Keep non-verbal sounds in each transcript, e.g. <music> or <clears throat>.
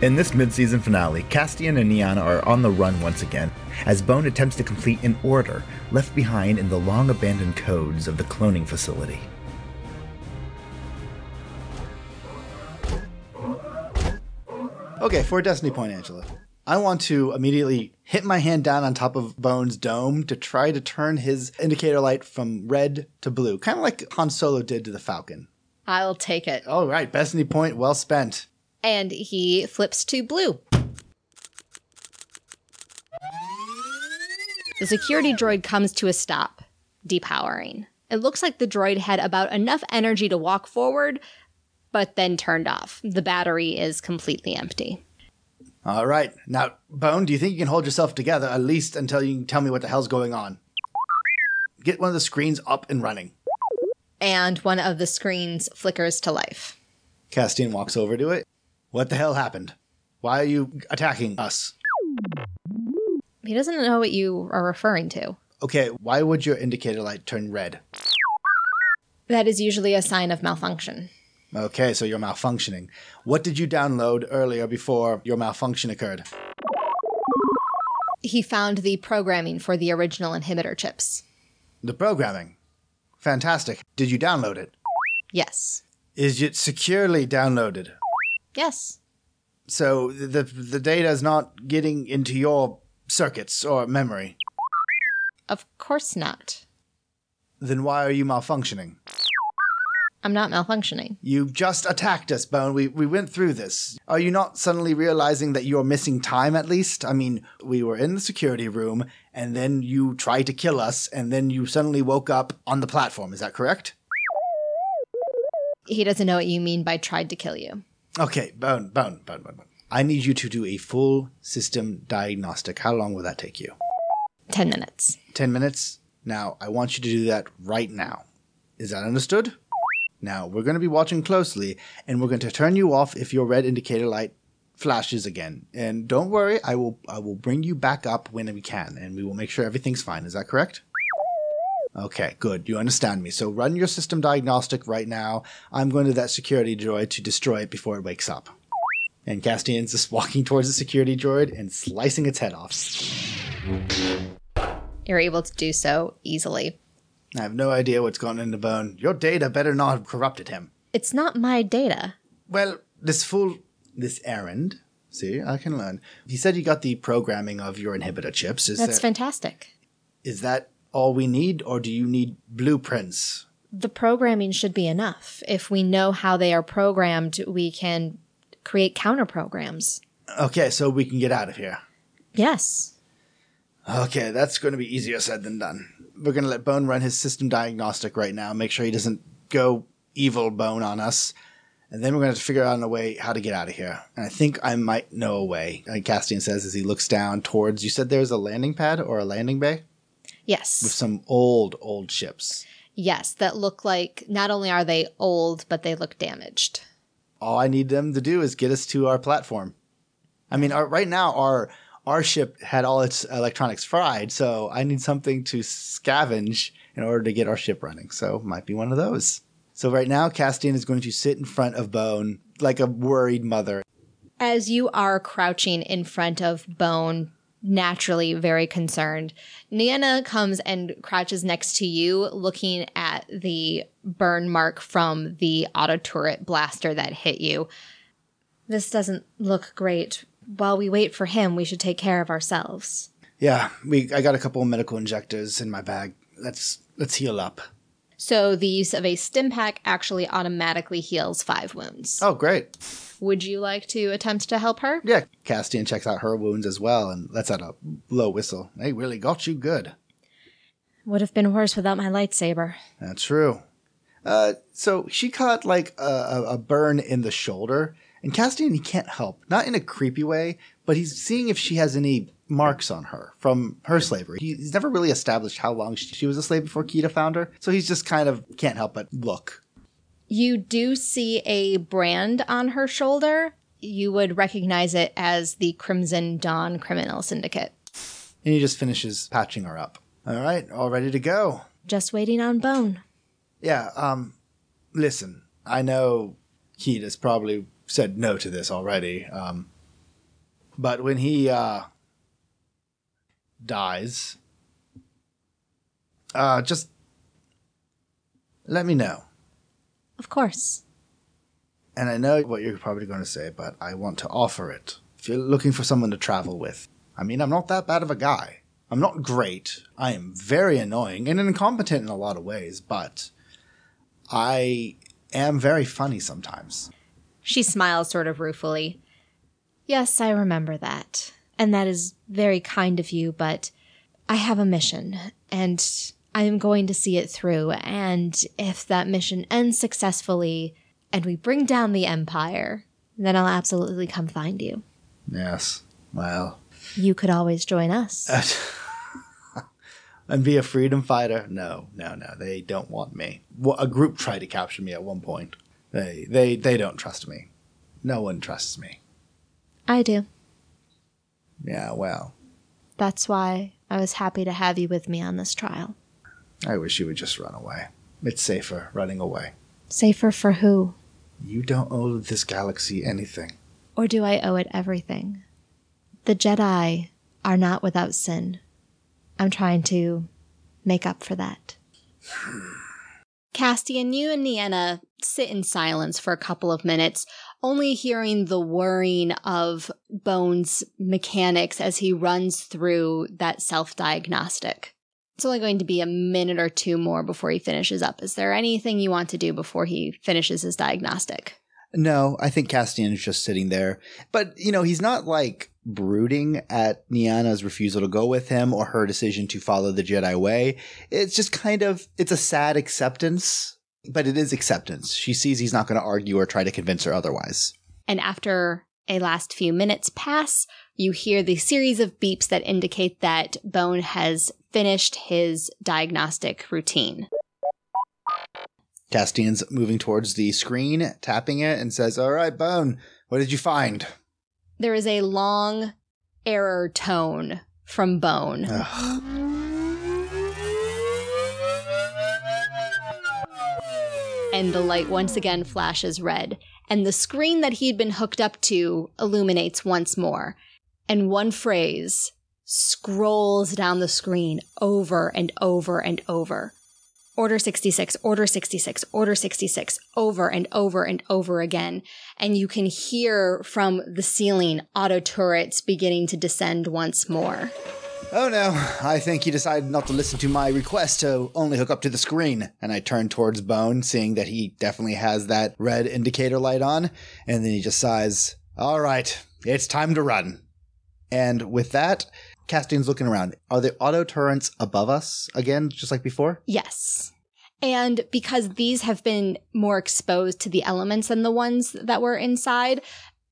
In this mid-season finale, Castian and Neon are on the run once again, as Bone attempts to complete an order left behind in the long-abandoned codes of the cloning facility. Okay, for a Destiny point, Angela. I want to immediately hit my hand down on top of Bone's dome to try to turn his indicator light from red to blue, kind of like Han Solo did to the Falcon. I'll take it. All right, Destiny point well spent. And he flips to blue. The security droid comes to a stop, depowering. It looks like the droid had about enough energy to walk forward, but then turned off. The battery is completely empty. All right, now, Bone, do you think you can hold yourself together at least until you can tell me what the hell's going on? Get one of the screens up and running. And one of the screens flickers to life. Castian walks over to it. What the hell happened? Why are you attacking us? He doesn't know what you are referring to. Okay, why would your indicator light turn red? That is usually a sign of malfunction. Okay, so you're malfunctioning. What did you download earlier before your malfunction occurred? He found the programming for the original inhibitor chips. The programming. Fantastic. Did you download it? Yes. Is it securely downloaded? Yes. So the the data is not getting into your circuits or memory. Of course not. Then why are you malfunctioning? I'm not malfunctioning. You just attacked us, Bone. We we went through this. Are you not suddenly realizing that you're missing time at least? I mean, we were in the security room and then you tried to kill us and then you suddenly woke up on the platform. Is that correct? He doesn't know what you mean by tried to kill you. Okay, Bone, Bone, Bone, Bone, Bone. I need you to do a full system diagnostic. How long will that take you? 10 minutes. 10 minutes? Now, I want you to do that right now. Is that understood? Now, we're going to be watching closely, and we're going to turn you off if your red indicator light flashes again. And don't worry, I will I will bring you back up when we can, and we will make sure everything's fine. Is that correct? Okay, good. You understand me. So run your system diagnostic right now. I'm going to that security droid to destroy it before it wakes up. And Castian's just walking towards the security droid and slicing its head off. You're able to do so easily. I have no idea what's gone into Bone. Your data better not have corrupted him. It's not my data. Well, this full this errand. See, I can learn. He said you got the programming of your inhibitor chips. Is That's that, fantastic. is that all we need, or do you need blueprints? The programming should be enough. If we know how they are programmed, we can create counter programs. Okay, so we can get out of here. Yes. Okay, that's going to be easier said than done. We're going to let Bone run his system diagnostic right now, make sure he doesn't go evil Bone on us. And then we're going to have to figure out a way how to get out of here. And I think I might know a way. Like Castian says as he looks down towards, you said there's a landing pad or a landing bay with some old, old ships. Yes, that look like not only are they old, but they look damaged. all I need them to do is get us to our platform. I mean, our, right now our our ship had all its electronics fried, so I need something to scavenge in order to get our ship running. So might be one of those. So right now, Castian is going to sit in front of Bone like a worried mother. As you are crouching in front of Bone, naturally very concerned, Nana comes and crouches next to you, looking at the burn mark from the auto turret blaster that hit you. This doesn't look great. While we wait for him, we should take care of ourselves. Yeah, we I got a couple of medical injectors in my bag. Let's let's heal up. So the use of a stim pack actually automatically heals five wounds. Oh, great. Would you like to attempt to help her? Yeah, Castian checks out her wounds as well and lets out a low whistle. They really got you good. Would have been worse without my lightsaber. That's true. Uh, so she caught like a, a, a burn in the shoulder, and Castian he can't help, not in a creepy way, but he's seeing if she has any marks on her from her slavery. He's never really established how long she, she was a slave before Kita found her, so he's just kind of can't help but look. You do see a brand on her shoulder. You would recognize it as the Crimson Dawn Criminal Syndicate. And he just finishes patching her up. All right, all ready to go. Just waiting on Bone. Yeah, um, listen, I know Kita's probably said no to this already, um, But when he uh, dies, uh, just let me know. Of course. And I know what you're probably going to say, but I want to offer it. If you're looking for someone to travel with, I mean, I'm not that bad of a guy. I'm not great. I am very annoying and incompetent in a lot of ways, but I am very funny sometimes. She smiles sort of ruefully. Yes, I remember that. And that is very kind of you, but I have a mission, and I am going to see it through. And if that mission ends successfully and we bring down the Empire, then I'll absolutely come find you. Yes. Well, You could always join us. <laughs> and be a freedom fighter? No, no, no. They don't want me. Well, a group tried to capture me at one point. They, they, they don't trust me. No one trusts me. I do. Yeah, well, That's why I was happy to have you with me on this trial. I wish you would just run away. It's safer running away. Safer for who? You don't owe this galaxy anything. Or do I owe it everything? The Jedi are not without sin. I'm trying to make up for that. <sighs> Castian, you and Nienna sit in silence for a couple of minutes, only hearing the whirring of Bones' mechanics as he runs through that self diagnostic. It's only going to be a minute or two more before he finishes up. Is there anything you want to do before he finishes his diagnostic? No, I think Castian is just sitting there. But, you know, he's not like brooding at Niana's refusal to go with him or her decision to follow the Jedi way. It's just kind of, it's a sad acceptance, but it is acceptance. She sees he's not going to argue or try to convince her otherwise. And after a last few minutes pass, you hear the series of beeps that indicate that Bone has finished his diagnostic routine. Castian's moving towards the screen, tapping it, and says, All right, Bone, what did you find? There is a long error tone from Bone. And the light once again flashes red, and the screen that he'd been hooked up to illuminates once more, and one phrase scrolls down the screen over and over and over. Order 66, Order 66, Order 66, over and over and over again. And you can hear from the ceiling auto turrets beginning to descend once more. Oh no, I think he decided not to listen to my request to only hook up to the screen. And I turn towards Bone, seeing that he definitely has that red indicator light on. And then he just sighs, All right, it's time to run. And with that, Castian's looking around. Are the auto turrets above us again, just like before? Yes. And because these have been more exposed to the elements than the ones that were inside,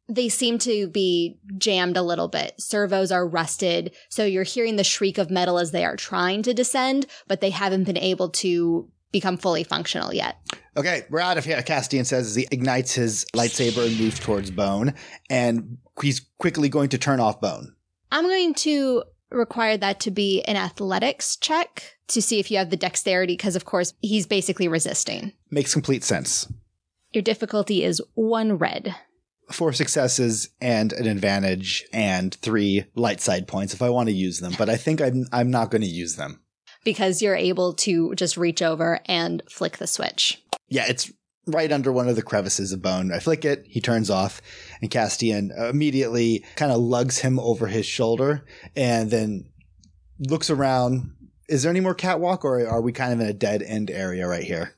they seem to be jammed a little bit. Servos are rusted, so you're hearing the shriek of metal as they are trying to descend, but they haven't been able to become fully functional yet. Okay, we're out of here, Castian says as he ignites his lightsaber and moves towards Bone. And he's quickly going to turn off Bone. I'm going to require that to be an athletics check to see if you have the dexterity, because of course he's basically resisting. Makes complete sense. Your difficulty is one red. four successes and an advantage and three light side points if I want to use them, but I think I'm I'm not going to use them. Because you're able to just reach over and flick the switch. Yeah, it's right under one of the crevices of bone. I flick it, he turns off, and Castian immediately kind of lugs him over his shoulder and then looks around. Is there any more catwalk or are we kind of in a dead end area right here?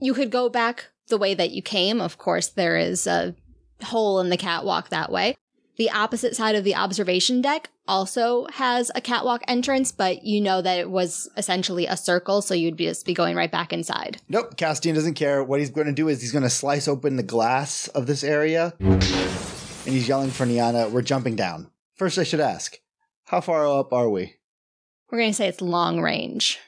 You could go back the way that you came. Of course, there is a hole in the catwalk that way. The opposite side of the observation deck also has a catwalk entrance, but you know that it was essentially a circle, so you'd just be going right back inside. Nope, Castian doesn't care. What he's going to do is he's going to slice open the glass of this area and he's yelling for Niana, we're jumping down. First, I should ask, how far up are we? We're going to say it's long range.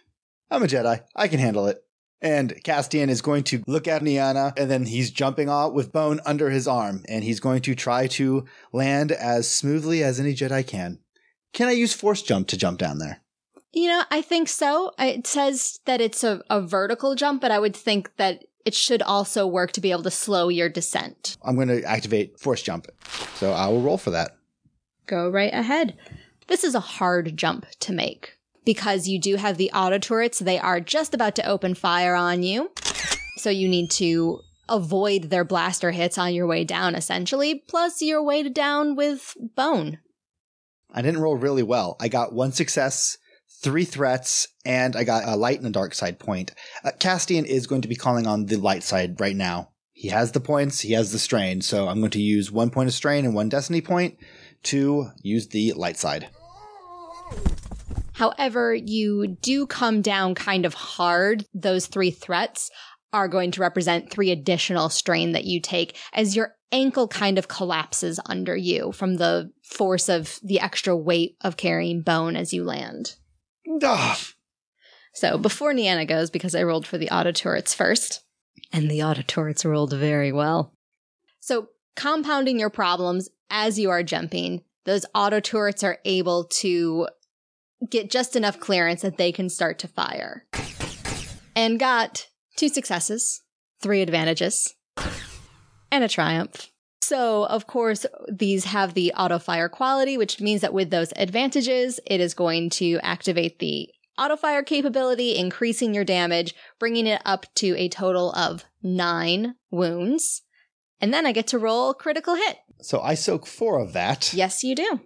I'm a Jedi. I can handle it. And Castian is going to look at Niana, and then he's jumping off with Bone under his arm, and he's going to try to land as smoothly as any Jedi can. Can I use Force Jump to jump down there? You know, I think so. It says that it's a, a vertical jump, but I would think that it should also work to be able to slow your descent. I'm going to activate Force Jump. So I will roll for that. go right ahead. This is a hard jump to make because you do have the auto turrets. They are just about to open fire on you. So you need to avoid their blaster hits on your way down, essentially. Plus, you're weighted down with bone. I didn't roll really well. I got one success, three threats, and I got a light and a dark side point. Uh, Castian is going to be calling on the light side right now. He has the points, he has the strain, so I'm going to use one point of strain and one destiny point to use the light side. However, you do come down kind of hard. Those three threats are going to represent three additional strain that you take as your ankle kind of collapses under you from the force of the extra weight of carrying bone as you land. Ugh. So before Niana goes, because I rolled for the auto turrets first, and the auto turrets rolled very well. So compounding your problems as you are jumping, those auto turrets are able to get just enough clearance that they can start to fire. And got two successes, three advantages, and a triumph. So, of course, these have the auto fire quality, which means that with those advantages, it is going to activate the auto fire capability, increasing your damage, bringing it up to a total of nine wounds. And then I get to roll critical hit. So I soak four of that. Yes, you do.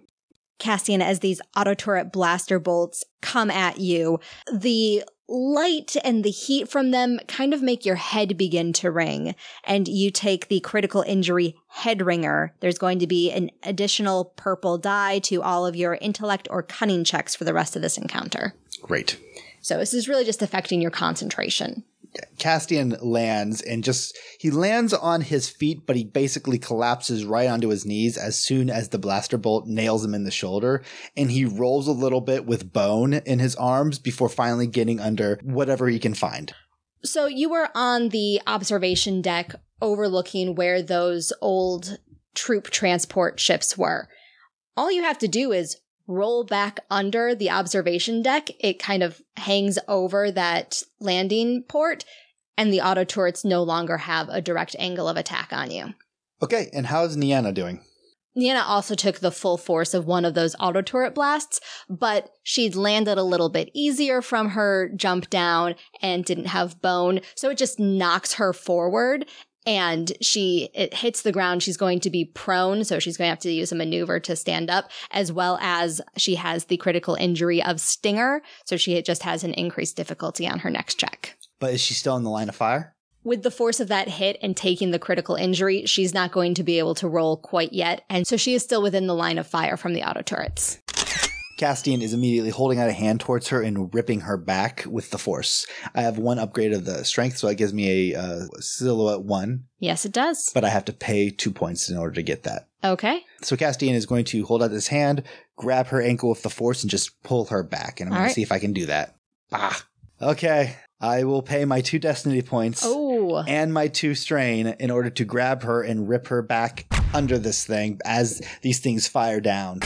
Castian, as these auto turret blaster bolts come at you, the light and the heat from them kind of make your head begin to ring and you take the critical injury head ringer. There's going to be an additional purple die to all of your intellect or cunning checks for the rest of this encounter. Great. So this is really just affecting your concentration. Castian lands and just he lands on his feet, but he basically collapses right onto his knees as soon as the blaster bolt nails him in the shoulder, and he rolls a little bit with bone in his arms before finally getting under whatever he can find. So you were on the observation deck overlooking where those old troop transport ships were. All you have to do is roll back under the observation deck. It kind of hangs over that landing port, and the auto turrets no longer have a direct angle of attack on you. Okay, and how's Niana doing? Niana also took the full force of one of those auto turret blasts, but she'd landed a little bit easier from her jump down and didn't have bone, so it just knocks her forward and she it hits the ground. She's going to be prone so she's going to have to use a maneuver to stand up as well as she has the critical injury of stinger so she just has an increased difficulty on her next check. But is she still in the line of fire? with the force of that hit and taking the critical injury she's not going to be able to roll quite yet and so she is still within the line of fire from the auto turrets Castian is immediately holding out a hand towards her and ripping her back with the force. I have one upgrade of the strength, so that gives me a uh, silhouette one, yes it does but I have to pay two points in order to get that. okay So Castian is going to hold out his hand, grab her ankle with the force, and just pull her back. And I'm going right. to see if I can do that. Ah. Okay. I will pay my two destiny points oh and my two strain in order to grab her and rip her back under this thing as these things fire down.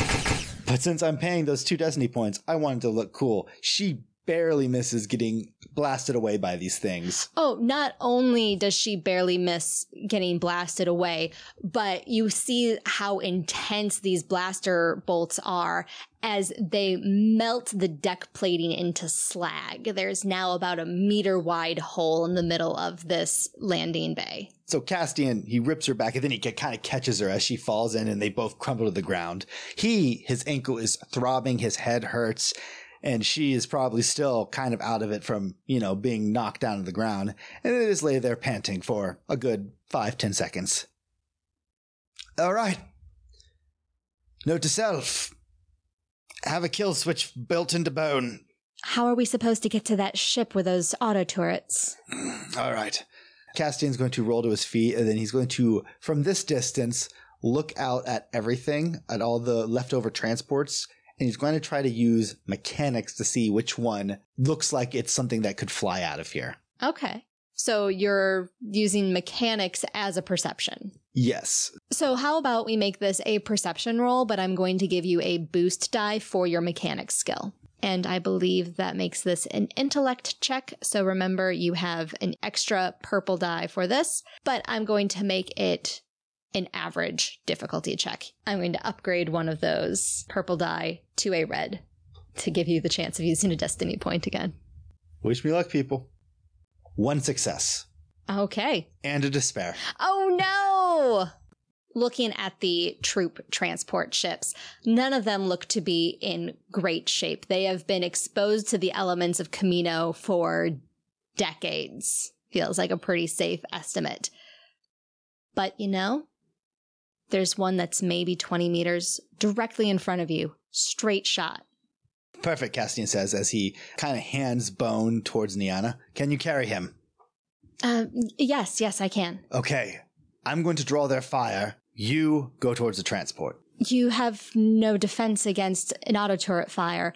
But since I'm paying those two destiny points, I wanted to look cool. She barely misses getting blasted away by these things. Oh, not only does she barely miss getting blasted away, but you see how intense these blaster bolts are as they melt the deck plating into slag. There's now about a meter wide hole in the middle of this landing bay. So Castian, he rips her back and then he kind of catches her as she falls in and they both crumble to the ground. He, his ankle is throbbing, his head hurts, and she is probably still kind of out of it from, you know, being knocked down to the ground. And they just lay there panting for a good five, ten seconds. All right. Note to self. Have a kill switch built into bone. How are we supposed to get to that ship with those auto turrets? <clears throat> All right. Castian's going to roll to his feet, and then he's going to, from this distance, look out at everything, at all the leftover transports, and he's going to try to use mechanics to see which one looks like it's something that could fly out of here. Okay. So you're using mechanics as a perception. Yes. So, how about we make this a perception roll, but I'm going to give you a boost die for your mechanics skill. And I believe that makes this an intellect check. So, remember, you have an extra purple die for this, but I'm going to make it an average difficulty check. I'm going to upgrade one of those purple die to a red to give you the chance of using a destiny point again. Wish me luck, people. One success Okay. and a despair. Oh no! Looking at the troop transport ships, none of them look to be in great shape. They have been exposed to the elements of Kamino for decades. Feels like a pretty safe estimate. But you know, there's one that's maybe 20 meters directly in front of you. Straight shot. Perfect, Castian says as he kind of hands Bone towards Niana. Can you carry him? Um, yes, yes, I can. Okay. I'm going to draw their fire. You go towards the transport. You have no defense against an auto turret fire.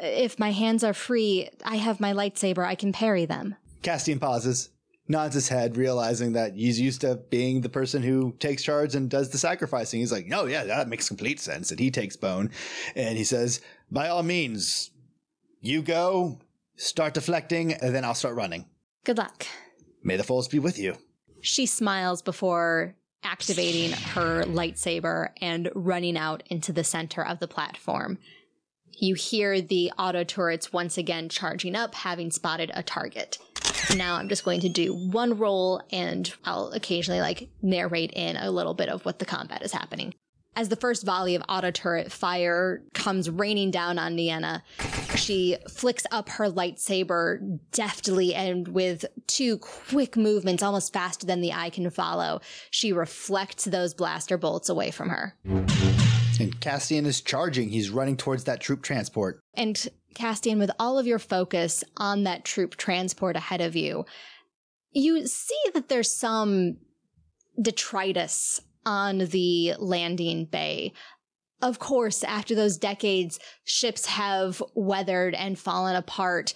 If my hands are free, I have my lightsaber. I can parry them. Castian pauses, nods his head, realizing that he's used to being the person who takes charge and does the sacrificing. He's like, no, yeah, that makes complete sense. And he takes Bone and he says, by all means, you go, start deflecting, and then I'll start running. Good luck. May the force be with you. She smiles before activating her lightsaber and running out into the center of the platform. You hear the auto turrets once again charging up, having spotted a target. Now I'm just going to do one roll and I'll occasionally like narrate in a little bit of what the combat is happening. As the first volley of auto turret fire comes raining down on Nienna, she flicks up her lightsaber deftly and with two quick movements, almost faster than the eye can follow, she reflects those blaster bolts away from her. And Castian is charging. He's running towards that troop transport. And Castian, with all of your focus on that troop transport ahead of you, you see that there's some detritus on the landing bay. Of course, after those decades, ships have weathered and fallen apart.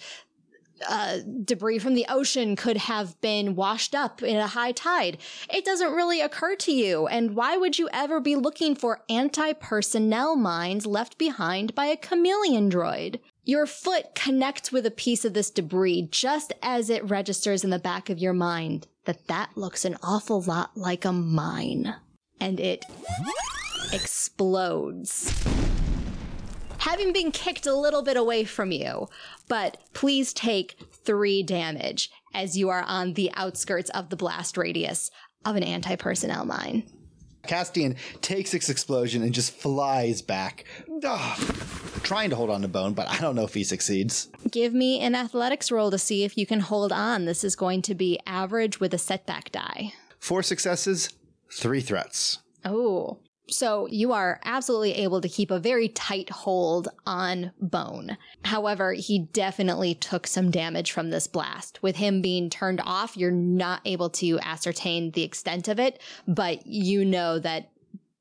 Uh, debris from the ocean could have been washed up in a high tide. It doesn't really occur to you. And why would you ever be looking for anti-personnel mines left behind by a chameleon droid? Your foot connects with a piece of this debris just as it registers in the back of your mind that that looks an awful lot like a mine. And it explodes. Having been kicked a little bit away from you, but please take three damage as you are on the outskirts of the blast radius of an anti personnel mine. Castian takes its explosion and just flies back. Ugh. Trying to hold on to Bone, but I don't know if he succeeds. Give me an athletics roll to see if you can hold on. This is going to be average with a setback die. Four successes, three threats. Oh. So you are absolutely able to keep a very tight hold on Bone. However, he definitely took some damage from this blast. With him being turned off, you're not able to ascertain the extent of it, but you know that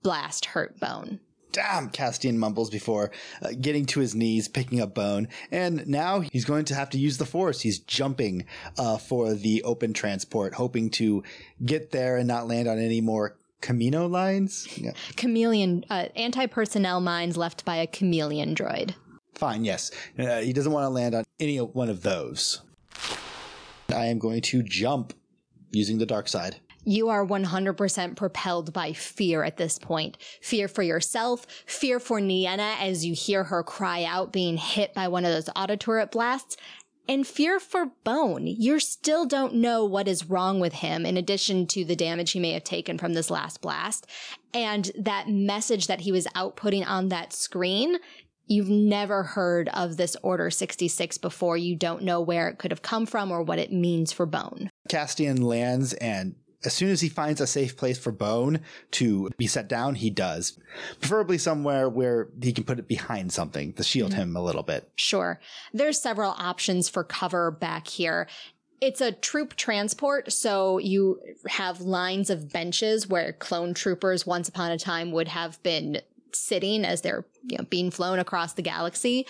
blast hurt Bone. Damn, Castian mumbles before uh, getting to his knees, picking up Bone. And now he's going to have to use the Force. He's jumping uh, for the open transport, hoping to get there and not land on any more Kamino lines. Yeah. Chameleon, uh, anti-personnel mines left by a chameleon droid. Fine, yes. Uh, he doesn't want to land on any one of those. I am going to jump using the dark side. You are 100% propelled by fear at this point. Fear for yourself, fear for Nienna as you hear her cry out being hit by one of those auto turret blasts, and fear for Bone. You still don't know what is wrong with him in addition to the damage he may have taken from this last blast. And that message that he was outputting on that screen, you've never heard of this Order 66 before. You don't know where it could have come from or what it means for Bone. Castian lands and as soon as he finds a safe place for Bone to be set down, he does. Preferably somewhere where he can put it behind something to shield mm-hmm. him a little bit. Sure. There's several options for cover back here. It's a troop transport, so you have lines of benches where clone troopers once upon a time would have been sitting as they're you know, being flown across the galaxy.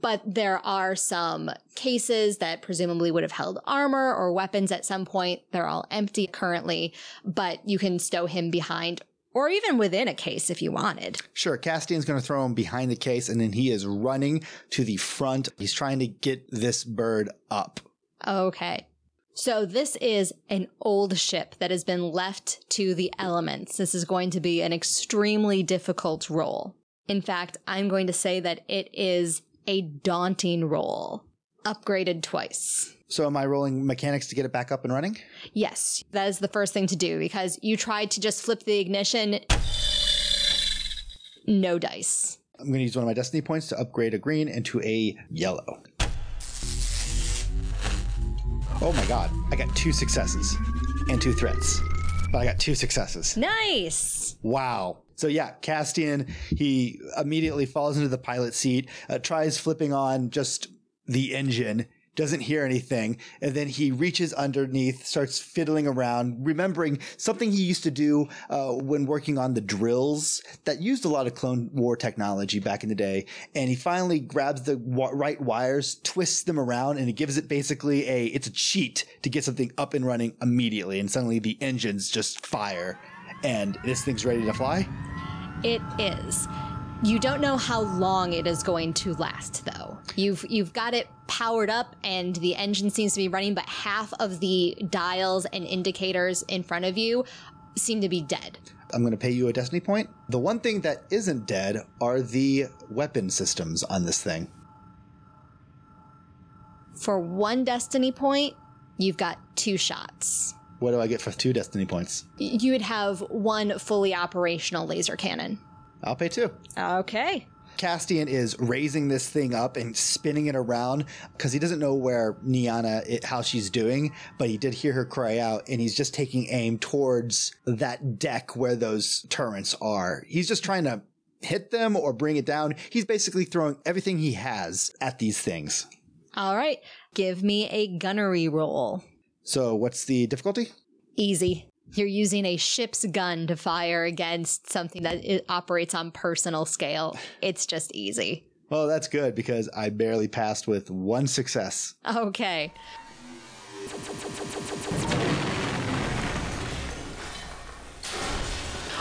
But there are some cases that presumably would have held armor or weapons at some point. They're all empty currently, but you can stow him behind or even within a case if you wanted. Sure, Castian's going to throw him behind the case and then he is running to the front. He's trying to get this bird up. Okay. So this is an old ship that has been left to the elements. This is going to be an extremely difficult roll. In fact, I'm going to say that it is a daunting roll, upgraded twice. So am I rolling mechanics to get it back up and running? Yes, that is the first thing to do because you tried to just flip the ignition. No dice. I'm going to use one of my destiny points to upgrade a green into a yellow. Oh my god, I got two successes and two threats. But I got two successes. Nice. Wow. So yeah, Castian, he immediately falls into the pilot seat, uh, tries flipping on just the engine, doesn't hear anything, and then he reaches underneath, starts fiddling around, remembering something he used to do uh, when working on the drills that used a lot of Clone War technology back in the day. And he finally grabs the right wires, twists them around, and he gives it basically a it's a cheat to get something up and running immediately. And suddenly the engines just fire, and this thing's ready to fly. It is. You don't know how long it is going to last though. You've you've got it powered up and the engine seems to be running but half of the dials and indicators in front of you seem to be dead. I'm going to pay you a destiny point. The one thing that isn't dead are the weapon systems on this thing. For one destiny point, you've got two shots. What do I get for two destiny points? You would have one fully operational laser cannon. I'll pay two. Okay. Castian is raising this thing up and spinning it around because he doesn't know where Niana, it, how she's doing, but he did hear her cry out and he's just taking aim towards that deck where those turrets are. He's just trying to hit them or bring it down. He's basically throwing everything he has at these things. All right. Give me a gunnery roll. So what's the difficulty? Easy. You're using a ship's gun to fire against something that it operates on personal scale. It's just easy. Well, that's good because I barely passed with one success. Okay.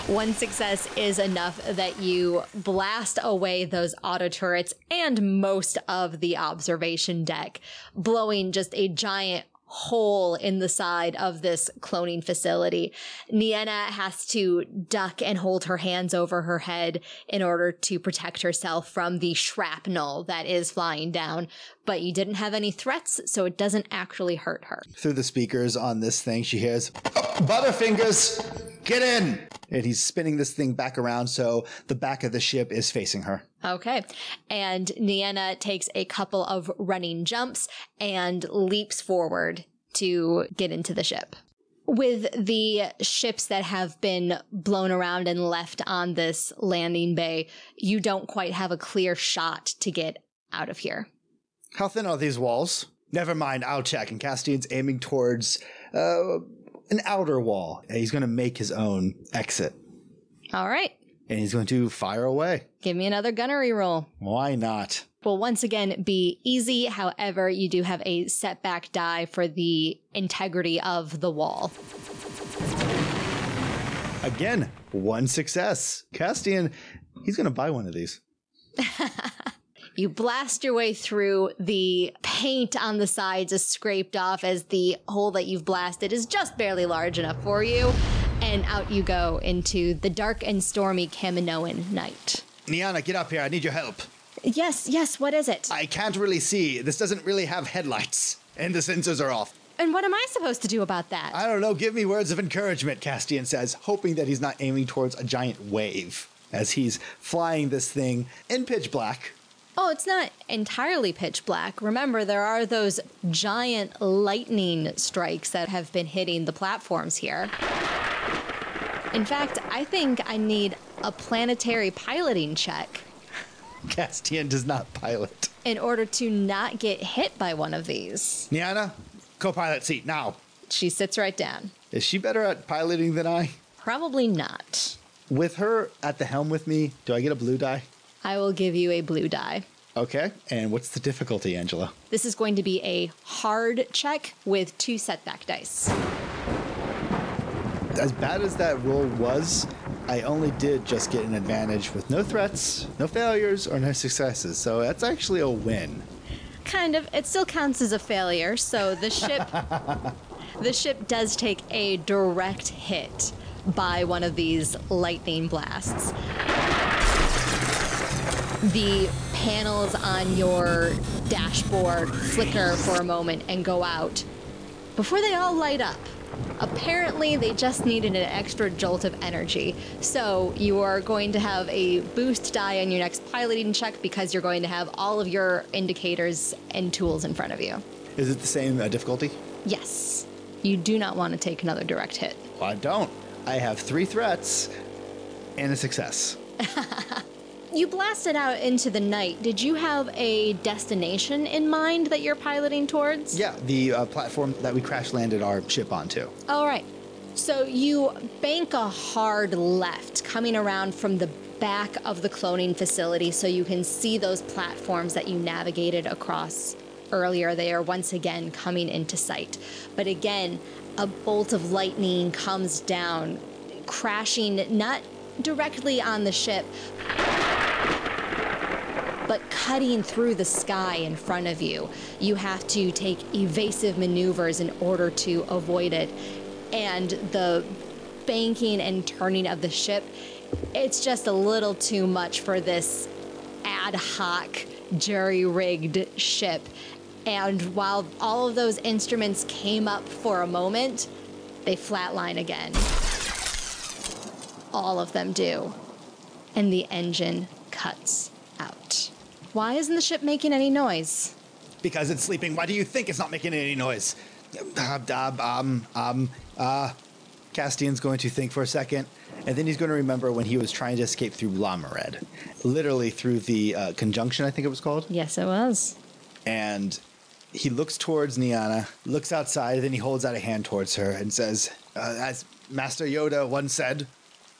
One success is enough that you blast away those auto turrets and most of the observation deck, blowing just a giant hole in the side of this cloning facility. Nienna has to duck and hold her hands over her head in order to protect herself from the shrapnel that is flying down. But you didn't have any threats, so it doesn't actually hurt her. Through the speakers on this thing, she hears, Butterfingers, get in! And he's spinning this thing back around so the back of the ship is facing her. Okay. And Nienna takes a couple of running jumps and leaps forward to get into the ship. With the ships that have been blown around and left on this landing bay, you don't quite have a clear shot to get out of here. How thin are these walls? Never mind, I'll check. And Castian's aiming towards uh, an outer wall. He's going to make his own exit. All right. And he's going to fire away. Give me another gunnery roll. Why not? Will once again be easy. However, you do have a setback die for the integrity of the wall. Again, one success. Castian, he's going to buy one of these. <laughs> You blast your way through. The paint on the sides is scraped off as the hole that you've blasted is just barely large enough for you. And out you go into the dark and stormy Kaminoan night. Niana, get up here. I need your help. Yes, yes, what is it? I can't really see. This doesn't really have headlights, and the sensors are off. and what am I supposed to do about that? I don't know. Give me words of encouragement, Castian says, hoping that he's not aiming towards a giant wave as he's flying this thing in pitch black. Oh, it's not entirely pitch black. Remember, there are those giant lightning strikes that have been hitting the platforms here. In fact, I think I need a planetary piloting check <laughs> Castian does not pilot. in order to not get hit by one of these. Niana, co pilot seat now. She sits right down. Is she better at piloting than I? Probably not. With her at the helm with me, do I get a blue die? I will give you a blue die. Okay. And what's the difficulty, Angela? This is going to be a hard check with two setback dice. As bad as that roll was, I only did just get an advantage with no threats, no failures, or no successes. So that's actually a win. kind of. It still counts as a failure. So the ship, <laughs> the ship does take a direct hit by one of these lightning blasts. The panels on your dashboard flicker for a moment and go out before they all light up. Apparently, they just needed an extra jolt of energy. So, you are going to have a boost die on your next piloting check because you're going to have all of your indicators and tools in front of you. Is it the same uh, difficulty? Yes, you do not want to take another direct hit. Well, I don't. I have three threats and a success. <laughs> You blasted out into the night. Did you have a destination in mind that you're piloting towards? Yeah, the uh, platform that we crash landed our ship onto. All right. So you bank a hard left coming around from the back of the cloning facility so you can see those platforms that you navigated across earlier. They are once again coming into sight. But again, a bolt of lightning comes down, crashing not directly on the ship, but cutting through the sky in front of you. You have to take evasive maneuvers in order to avoid it. And the banking and turning of the ship, it's just a little too much for this ad hoc, jury rigged ship. And while all of those instruments came up for a moment, they flatline again. All of them do. And the engine cuts out. Why isn't the ship making any noise? Because it's sleeping. Why do you think it's not making any noise? Uh, um, um, uh, Castian's going to think for a second, and then he's going to remember when he was trying to escape through Lamared. Literally through the uh, conjunction, I think it was called. Yes, it was. And he looks towards Niana, looks outside, and then he holds out a hand towards her and says, uh, as Master Yoda once said,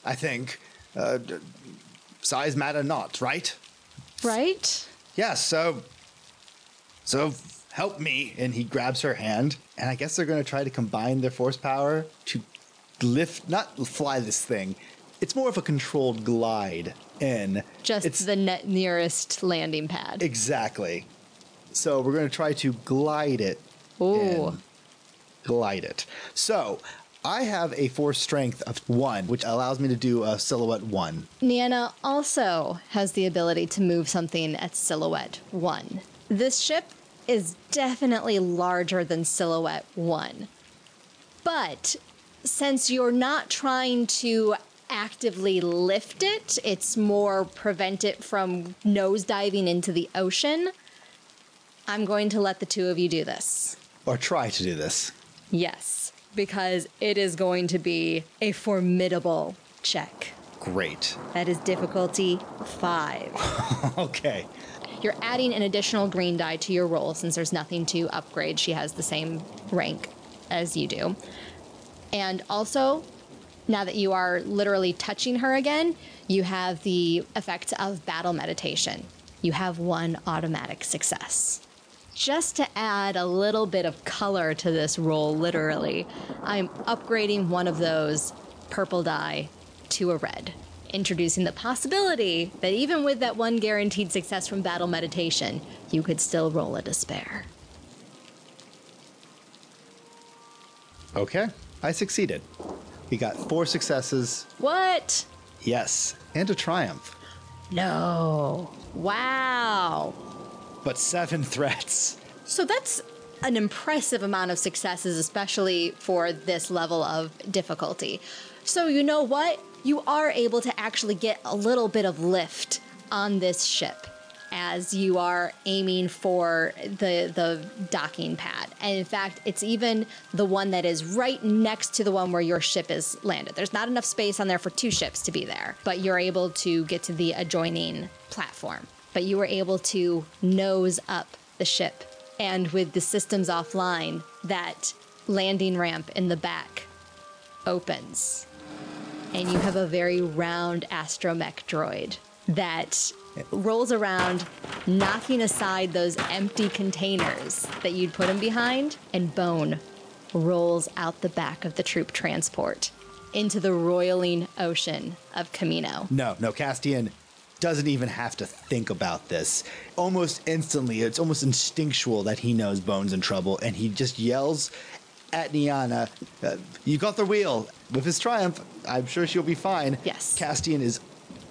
I think, uh, size matter not, right? Right? Yeah, so so help me and he grabs her hand and I guess they're going to try to combine their force power to lift not fly this thing. It's more of a controlled glide in. Just it's the net nearest landing pad. exactly. So we're going to try to glide it. Ooh. in. Glide it. So I have a force strength of one, which allows me to do a silhouette one. Niana also has the ability to move something at Silhouette 1. This ship is definitely larger than Silhouette 1. But since you're not trying to actively lift it, it's more prevent it from nosediving into the ocean. I'm going to let the two of you do this. Or try to do this. Yes, because it is going to be a formidable check. Great. That is difficulty five. <laughs> Okay. You're adding an additional green die to your roll since there's nothing to upgrade. She has the same rank as you do. And also, now that you are literally touching her again, you have the effect of battle meditation. You have one automatic success. Just to add a little bit of color to this roll, literally, I'm upgrading one of those purple die to a red, introducing the possibility that even with that one guaranteed success from battle meditation, you could still roll a despair. Okay. I succeeded. We got four successes. What? Yes. And a triumph. No. Wow. But seven threats. So that's an impressive amount of successes, especially for this level of difficulty. So, you know what? You are able to actually get a little bit of lift on this ship as you are aiming for the the docking pad. And in fact, it's even the one that is right next to the one where your ship is landed. There's not enough space on there for two ships to be there, but you're able to get to the adjoining platform. But you were able to nose up the ship. And with the systems offline, that landing ramp in the back opens. And you have a very round astromech droid that rolls around, knocking aside those empty containers that you'd put him behind, and Bone rolls out the back of the troop transport into the roiling ocean of Kamino. No, no, Castian doesn't even have to think about this. Almost instantly, it's almost instinctual that he knows Bone's in trouble, and he just yells at Niana, uh, "You got the wheel!" With his triumph, I'm sure she'll be fine. Yes. Castian is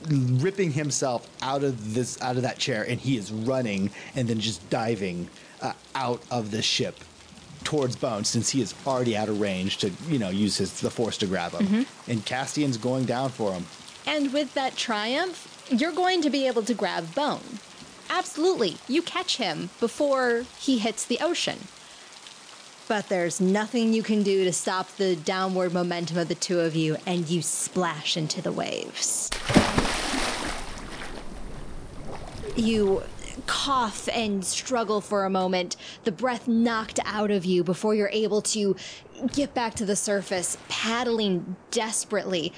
ripping himself out of this out of that chair, and he is running and then just diving uh, out of the ship towards Bone, since he is already out of range to you know use his the force to grab him. And Castian's going down for him. And with that triumph, you're going to be able to grab Bone. Absolutely. You catch him before he hits the ocean. But there's nothing you can do to stop the downward momentum of the two of you, and you splash into the waves. You cough and struggle for a moment, the breath knocked out of you before you're able to get back to the surface, paddling desperately.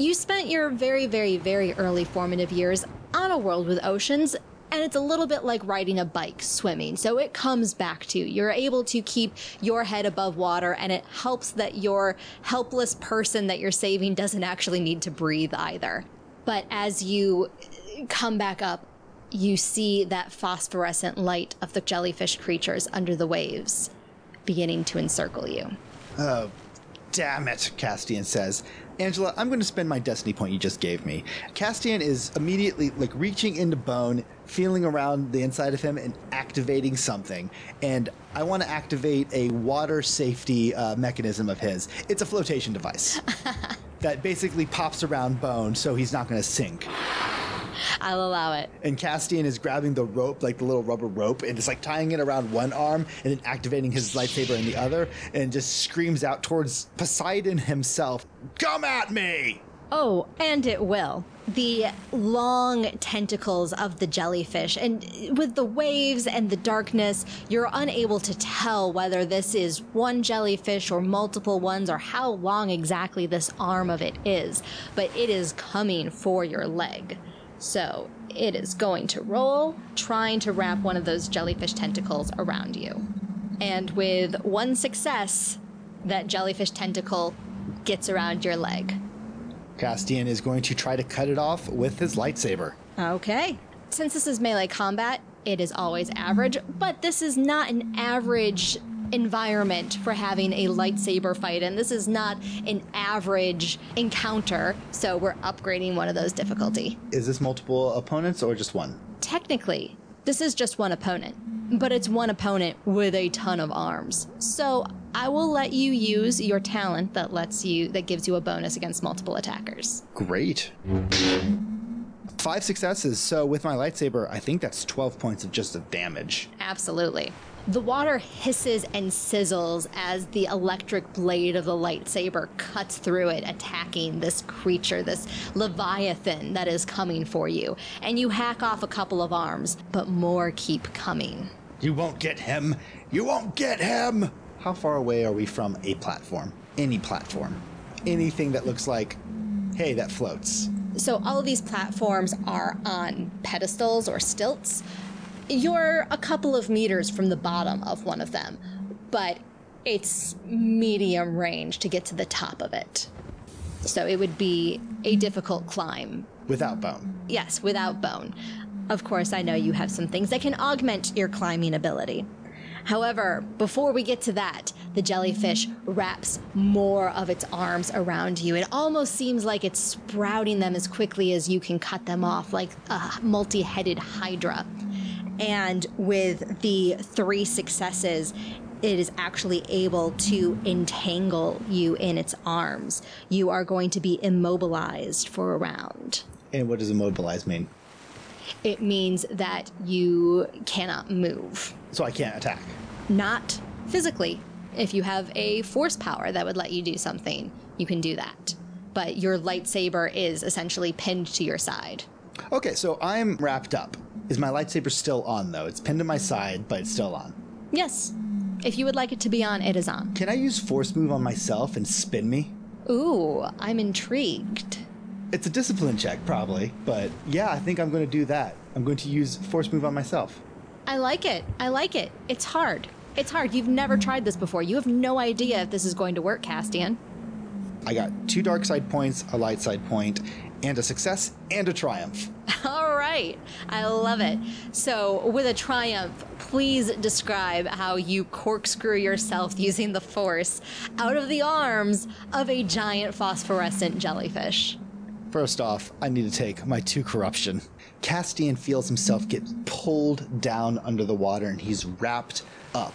You spent your very, very, very early formative years on a world with oceans, and it's a little bit like riding a bike, swimming. So it comes back to you. You're able to keep your head above water, and it helps that your helpless person that you're saving doesn't actually need to breathe either. But as you come back up, you see that phosphorescent light of the jellyfish creatures under the waves beginning to encircle you. Uh, Damn it, Castian says. Angela, I'm going to spend my destiny point you just gave me. Castian is immediately like reaching into Bone, feeling around the inside of him, and activating something. And I want to activate a water safety uh, mechanism of his. It's a flotation device <laughs> that basically pops around Bone so he's not going to sink. <laughs> I'll allow it. And Castian is grabbing the rope, like the little rubber rope, and just like tying it around one arm and then activating his lightsaber in the other, and just screams out towards Poseidon himself, Come at me! Oh, and it will. The long tentacles of the jellyfish, and with the waves and the darkness, you're unable to tell whether this is one jellyfish or multiple ones or how long exactly this arm of it is, but it is coming for your leg. So it is going to roll, trying to wrap one of those jellyfish tentacles around you. And with one success, that jellyfish tentacle gets around your leg. Castian is going to try to cut it off with his lightsaber. Okay. Since this is melee combat, it is always average, but this is not an average environment for having a lightsaber fight, and this is not an average encounter, so we're upgrading one of those difficulty. Is this multiple opponents or just one? Technically, this is just one opponent, but it's one opponent with a ton of arms. So I will let you use your talent that lets you that gives you a bonus against multiple attackers. Great. Five successes, so with my lightsaber, I think that's 12 points of just of damage. Absolutely. The water hisses and sizzles as the electric blade of the lightsaber cuts through it, attacking this creature, this leviathan that is coming for you. And you hack off a couple of arms, but more keep coming. You won't get him! You won't get him! How far away are we from a platform? Any platform. Anything that looks like, hey, that floats. So all of these platforms are on pedestals or stilts. You're a couple of meters from the bottom of one of them, but it's medium range to get to the top of it. So it would be a difficult climb. Without bone. Yes, without bone. Of course, I know you have some things that can augment your climbing ability. However, before we get to that, the jellyfish wraps more of its arms around you. It almost seems like it's sprouting them as quickly as you can cut them off, like a multi headed hydra. And with the three successes, it is actually able to entangle you in its arms. You are going to be immobilized for a round. And what does immobilize mean? It means that you cannot move. So I can't attack. Not physically. If you have a force power that would let you do something, you can do that. But your lightsaber is essentially pinned to your side. Okay, so I'm wrapped up. Is my lightsaber still on, though? It's pinned to my side, but it's still on. Yes. If you would like it to be on, it is on. Can I use force move on myself and spin me? Ooh, I'm intrigued. It's a discipline check, probably, but yeah, I think I'm going to do that. I'm going to use force move on myself. I like it. I like it. It's hard. It's hard. You've never tried this before. You have no idea if this is going to work, Castian. I got two dark side points, a light side point, and a success and a triumph. <laughs> <laughs> Right. I love it. So, with a triumph, please describe how you corkscrew yourself using the force out of the arms of a giant phosphorescent jellyfish. First off, I need to take my two corruption. Castian feels himself get pulled down under the water and he's wrapped up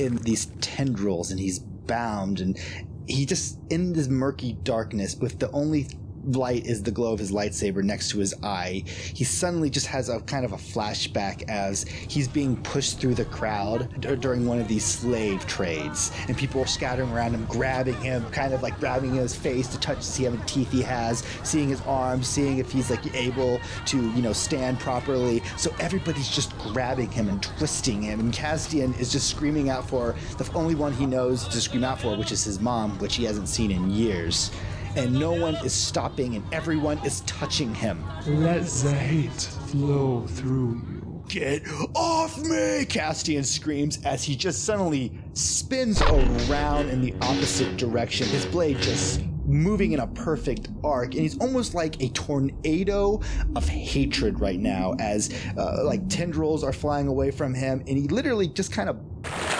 in these tendrils and he's bound and he just in this murky darkness with the only light is the glow of his lightsaber next to his eye. He suddenly just has a kind of a flashback as he's being pushed through the crowd d- during one of these slave trades, and people are scattering around him, grabbing him, kind of like grabbing his face to touch to see how many teeth he has, seeing his arms, seeing if he's like able to, you know, stand properly. So everybody's just grabbing him and twisting him, and Castian is just screaming out for the only one he knows to scream out for, which is his mom, which he hasn't seen in years and no one is stopping and everyone is touching him. Let the hate flow through you. Get off me! Castian screams as he just suddenly spins around in the opposite direction, his blade just moving in a perfect arc, and he's almost like a tornado of hatred right now as uh, like tendrils are flying away from him, and he literally just kind of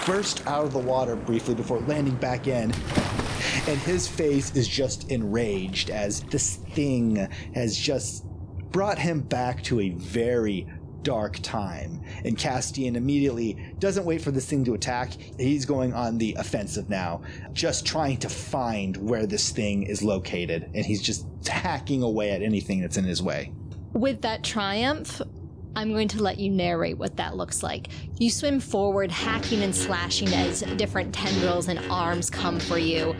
burst out of the water briefly before landing back in and his face is just enraged as this thing has just brought him back to a very dark time. And Castian immediately doesn't wait for this thing to attack. He's going on the offensive now, just trying to find where this thing is located. And he's just hacking away at anything that's in his way. With that triumph, I'm going to let you narrate what that looks like. You swim forward, hacking and slashing as different tendrils and arms come for you.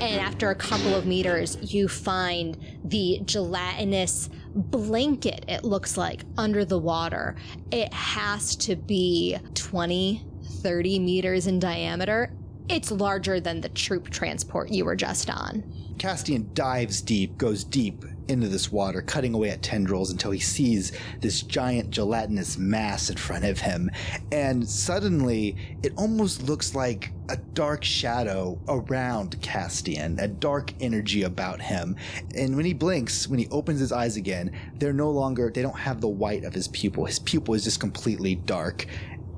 And after a couple of meters, you find the gelatinous blanket, it looks like, under the water. It has to be 20, 30 meters in diameter. It's larger than the troop transport you were just on. Castian dives deep, goes deep into this water, cutting away at tendrils until he sees this giant gelatinous mass in front of him. And suddenly, it almost looks like a dark shadow around Castian, a dark energy about him. And when he blinks, when he opens his eyes again, they're no longer, they don't have the white of his pupil. His pupil is just completely dark.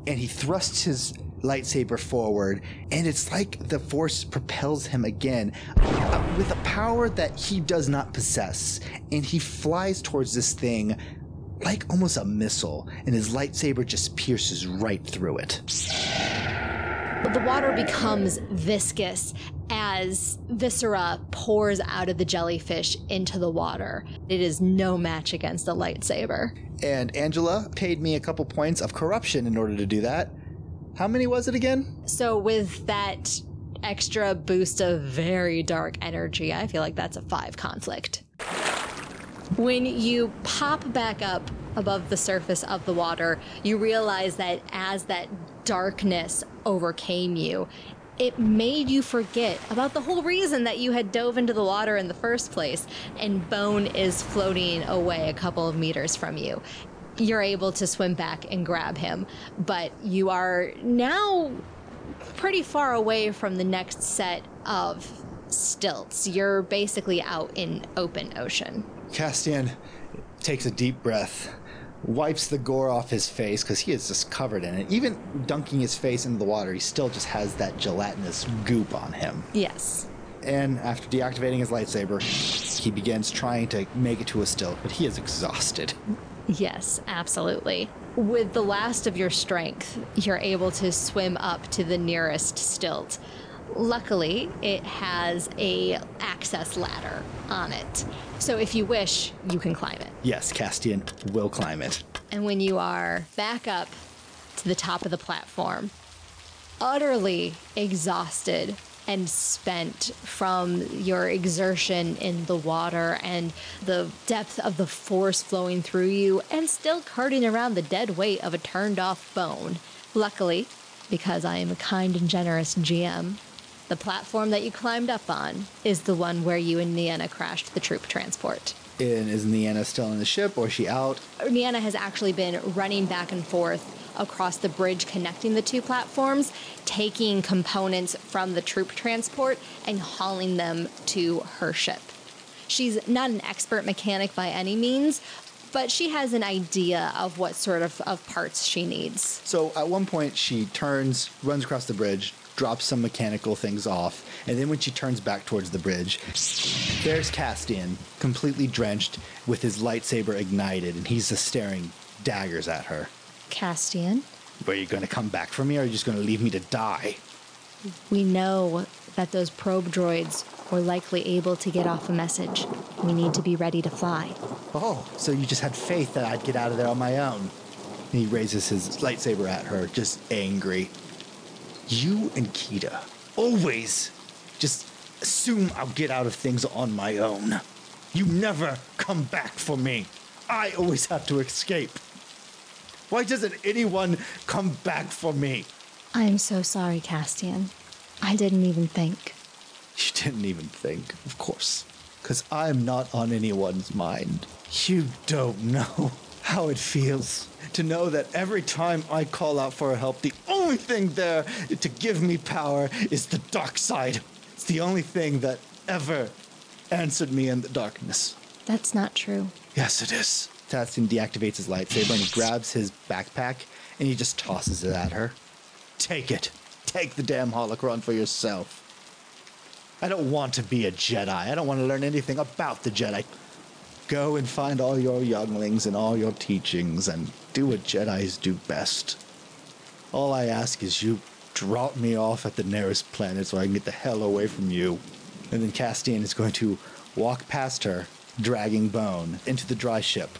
And he thrusts his lightsaber forward, and it's like the Force propels him again uh, with a power that he does not possess. And he flies towards this thing like almost a missile, and his lightsaber just pierces right through it. But the water becomes viscous as Viscera pours out of the jellyfish into the water. It is no match against the lightsaber. And Angela paid me a couple points of corruption in order to do that. How many was it again? So, with that extra boost of very dark energy, I feel like that's a five conflict. When you pop back up above the surface of the water, you realize that as that darkness overcame you, it made you forget about the whole reason that you had dove into the water in the first place, and Bone is floating away a couple of meters from you you're able to swim back and grab him. But you are now pretty far away from the next set of stilts. You're basically out in open ocean. Castian takes a deep breath, wipes the gore off his face because he is just covered in it. Even dunking his face into the water, he still just has that gelatinous goop on him. Yes. And after deactivating his lightsaber, he begins trying to make it to a stilt, but he is exhausted. Yes, absolutely. With the last of your strength, you're able to swim up to the nearest stilt. Luckily, it has a access ladder on it. So if you wish, you can climb it. Yes, Castian will climb it. And when you are back up to the top of the platform, utterly exhausted and spent from your exertion in the water and the depth of the force flowing through you, and still carting around the dead weight of a turned off bone. Luckily, because I am a kind and generous GM, the platform that you climbed up on is the one where you and Nienna crashed the troop transport. And is Nienna still in the ship or is she out? Nienna has actually been running back and forth across the bridge connecting the two platforms, taking components from the troop transport and hauling them to her ship. She's not an expert mechanic by any means, but she has an idea of what sort of, of parts she needs. So at one point, she turns, runs across the bridge, drops some mechanical things off, and then when she turns back towards the bridge, there's Castian, completely drenched with his lightsaber ignited, and he's just staring daggers at her. Castian, Were you going to come back for me, or are you just going to leave me to die? we know that those probe droids were likely able to get off a message. We need to be ready to fly. Oh, so you just had faith that I'd get out of there on my own. And he raises his lightsaber at her, just angry. You and Kita always just assume I'll get out of things on my own. You never come back for me. I always have to escape. Why doesn't anyone come back for me? I am so sorry, Castian. I didn't even think. You didn't even think, of course. Because I'm not on anyone's mind. You don't know how it feels to know that every time I call out for help, the only thing there to give me power is the dark side. It's the only thing that ever answered me in the darkness. That's not true. Yes, it is. Castian deactivates his lightsaber and he grabs his backpack and he just tosses it at her. Take it. Take the damn holocron for yourself. I don't want to be a Jedi. I don't want to learn anything about the Jedi. Go and find all your younglings and all your teachings and do what Jedis do best. All I ask is you drop me off at the nearest planet so I can get the hell away from you. And then Castian is going to walk past her, dragging Bone into the dry ship.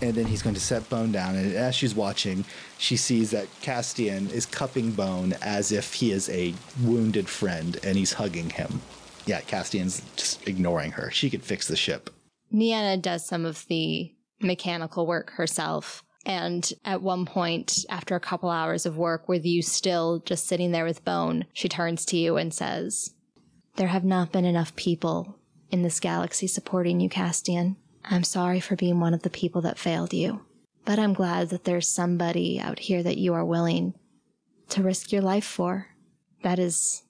And then he's going to set Bone down. And as she's watching, she sees that Castian is cupping Bone as if he is a wounded friend and he's hugging him. Yeah, Castian's just ignoring her. She could fix the ship. Niana does some of the mechanical work herself. And at one point, after a couple hours of work, with you still just sitting there with Bone, she turns to you and says, There have not been enough people in this galaxy supporting you, Castian. I'm sorry for being one of the people that failed you. But I'm glad that there's somebody out here that you are willing to risk your life for. That is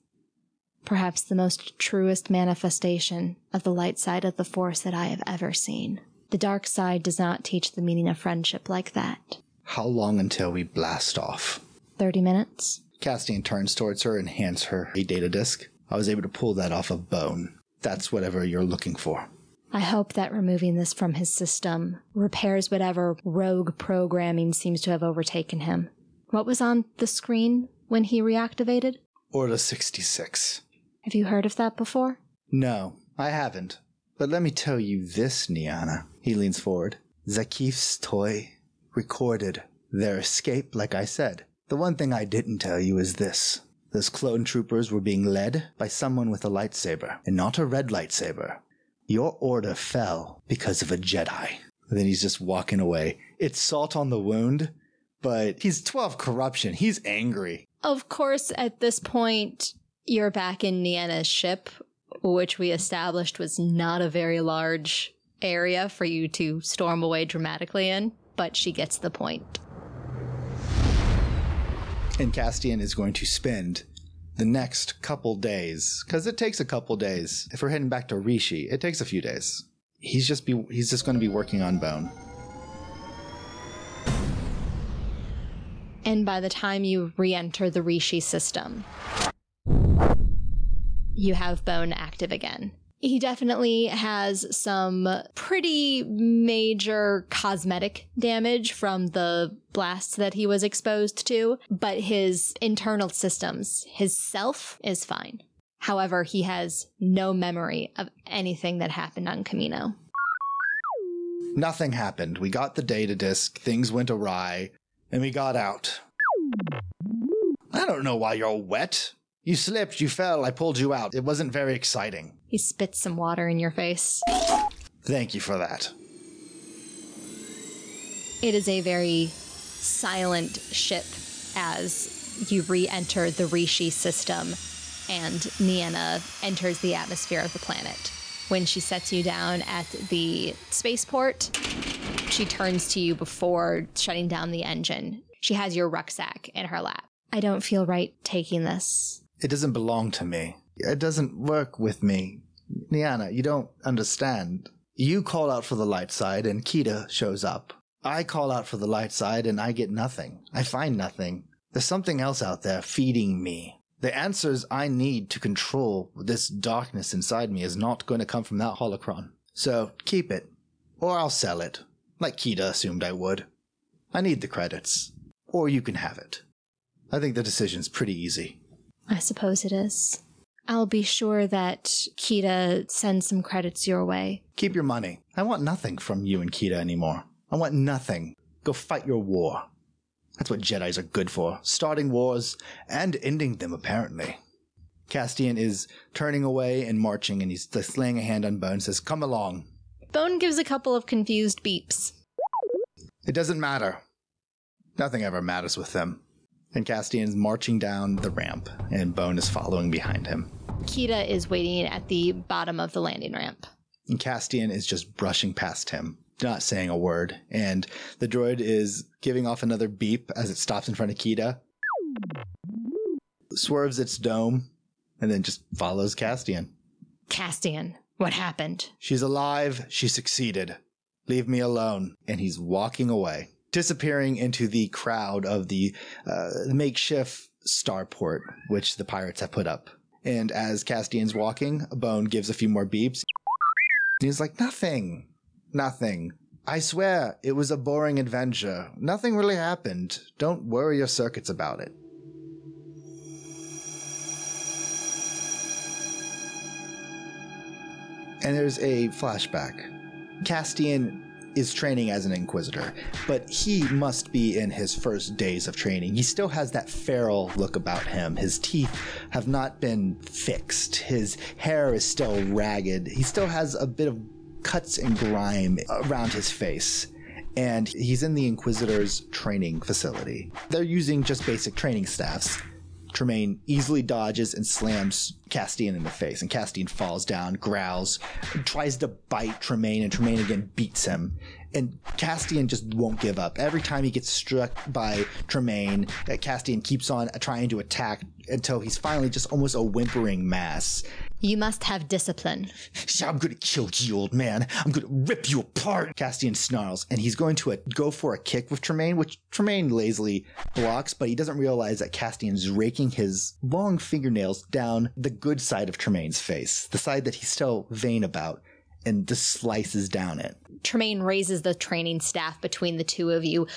perhaps the most truest manifestation of the light side of the Force that I have ever seen. The dark side does not teach the meaning of friendship like that. How long until we blast off? 30 minutes? Castian turns towards her and hands her a data disk. I was able to pull that off of Bone. That's whatever you're looking for. I hope that removing this from his system repairs whatever rogue programming seems to have overtaken him. What was on the screen when he reactivated? Order 66. Have you heard of that before? No, I haven't. But let me tell you this, Niana. He leans forward. Zakif's toy recorded their escape, like I said. The one thing I didn't tell you is this. Those clone troopers were being led by someone with a lightsaber, and not a red lightsaber. Your order fell because of a Jedi. And then he's just walking away. It's salt on the wound, but he's 12 corruption. He's angry. Of course, at this point, you're back in Niana's ship, which we established was not a very large area for you to storm away dramatically in, but she gets the point. And Castian is going to spend the next couple days, because it takes a couple days. If we're heading back to Rishi, it takes a few days. He's just be he's just going to be working on Bone. And by the time you re enter the Rishi system, you have Bone active again. He definitely has some pretty major cosmetic damage from the blasts that he was exposed to, but his internal systems, his self is fine. However, he has no memory of anything that happened on Kamino. Nothing happened. We got the data disk, things went awry, and we got out. I don't know why you're wet. You slipped, you fell, I pulled you out. It wasn't very exciting. He spits some water in your face. Thank you for that. It is a very silent ship as you re enter the Rishi system and Niana enters the atmosphere of the planet. When she sets you down at the spaceport, she turns to you before shutting down the engine. She has your rucksack in her lap. I don't feel right taking this. It doesn't belong to me. It doesn't work with me. Niana, you don't understand. You call out for the light side and Kita shows up. I call out for the light side and I get nothing. I find nothing. There's something else out there feeding me. The answers I need to control this darkness inside me is not going to come from that holocron. So keep it. Or I'll sell it. Like Kita assumed I would. I need the credits. Or you can have it. I think the decision's pretty easy. I suppose it is. I'll be sure that Kita sends some credits your way. Keep your money. I want nothing from you and Kita anymore. I want nothing. Go fight your war. That's what Jedi's are good for. Starting wars and ending them, apparently. Castian is turning away and marching, and he's just laying a hand on Bone and says, Come along. Bone gives a couple of confused beeps. It doesn't matter. Nothing ever matters with them. And Castian is marching down the ramp, and Bone is following behind him. Kita is waiting at the bottom of the landing ramp. And Castian is just brushing past him, not saying a word. And the droid is giving off another beep as it stops in front of Kita, swerves its dome, and then just follows Castian. Castian, what happened? She's alive. She succeeded. Leave me alone. And he's walking away, disappearing into the crowd of the uh, makeshift starport, which the pirates have put up. And as Castian's walking, Bone gives a few more beeps. He's like, nothing, nothing. I swear it was a boring adventure. Nothing really happened. Don't worry your circuits about it. and there's a flashback. Castian is training as an inquisitor, but he must be in his first days of training. He still has that feral look about him. His teeth have not been fixed. His hair is still ragged. He still has a bit of cuts and grime around his face. And he's in the Inquisitor's training facility. They're using just basic training staffs. Tremaine easily dodges and slams Castian in the face, and Castian falls down, growls, tries to bite Tremaine, and Tremaine again beats him. And Castian just won't give up. Every time he gets struck by Tremaine, uh, Castian keeps on trying to attack until he's finally just almost a whimpering mass. You must have discipline. <laughs> I'm gonna kill you, old man. I'm gonna rip you apart. Castian snarls, and he's going to uh, go for a kick with Tremaine, which Tremaine lazily blocks, but he doesn't realize that Castian's raking his long fingernails down the good side of Tremaine's face, the side that he's still vain about, and just slices down it. Tremaine raises the training staff between the two of you,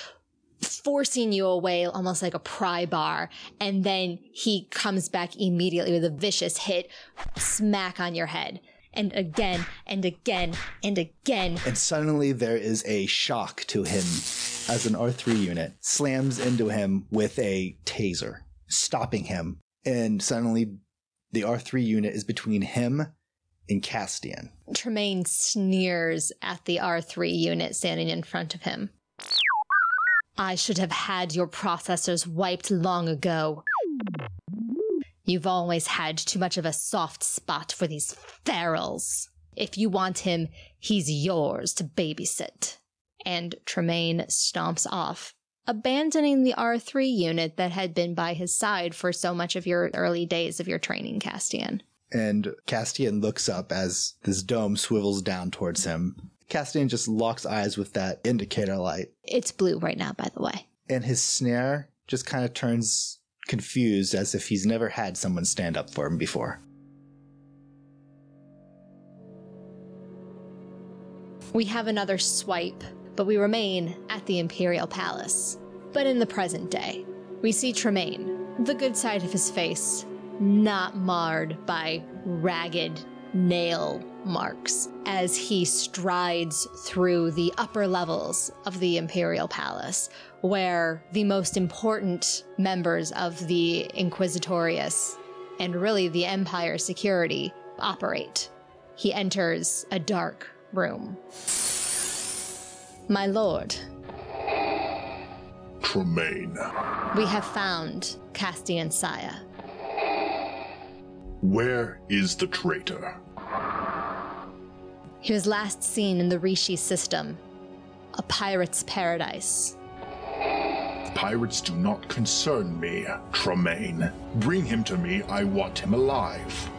forcing you away almost like a pry bar. And then he comes back immediately with a vicious hit, smack on your head. And again, and again, and again. And suddenly there is a shock to him as an R3 unit slams into him with a taser, stopping him. And suddenly the R3 unit is between him and Castian. Tremaine sneers at the R3 unit standing in front of him. I should have had your processors wiped long ago. You've always had too much of a soft spot for these ferals. If you want him, he's yours to babysit. And Tremaine stomps off, abandoning the R3 unit that had been by his side for so much of your early days of your training, Castian. And Castian looks up as this dome swivels down towards him. Castian just locks eyes with that indicator light, It's blue right now, by the way. and his snare just kind of turns confused as if he's never had someone stand up for him before. We have another swipe, but we remain at the Imperial Palace. But in the present day, we see Tremaine, the good side of his face, not marred by ragged nail marks, as he strides through the upper levels of the Imperial Palace, where the most important members of the Inquisitorius and really the Empire security operate. He enters a dark room. My lord, Tremaine. we have found Castian Saya. Where is the traitor? He was last seen in the Rishi system, a pirate's paradise. Pirates do not concern me, Tremaine. Bring him to me, I want him alive.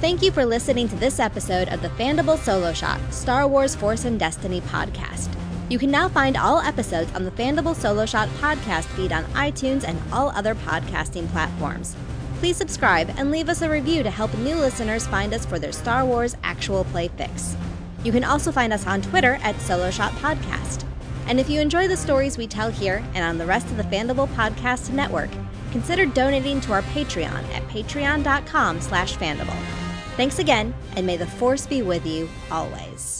Thank you for listening to this episode of the Fandible Solo Shot Star Wars Force and Destiny podcast. You can now find all episodes on the Fandible Solo Shot podcast feed on iTunes and all other podcasting platforms. Please subscribe and leave us a review to help new listeners find us for their Star Wars actual play fix. You can also find us on Twitter at Solo Shot Podcast. And if you enjoy the stories we tell here and on the rest of the Fandible Podcast Network, consider donating to our Patreon at patreon.com slash Fandible. Thanks again, and may the Force be with you always.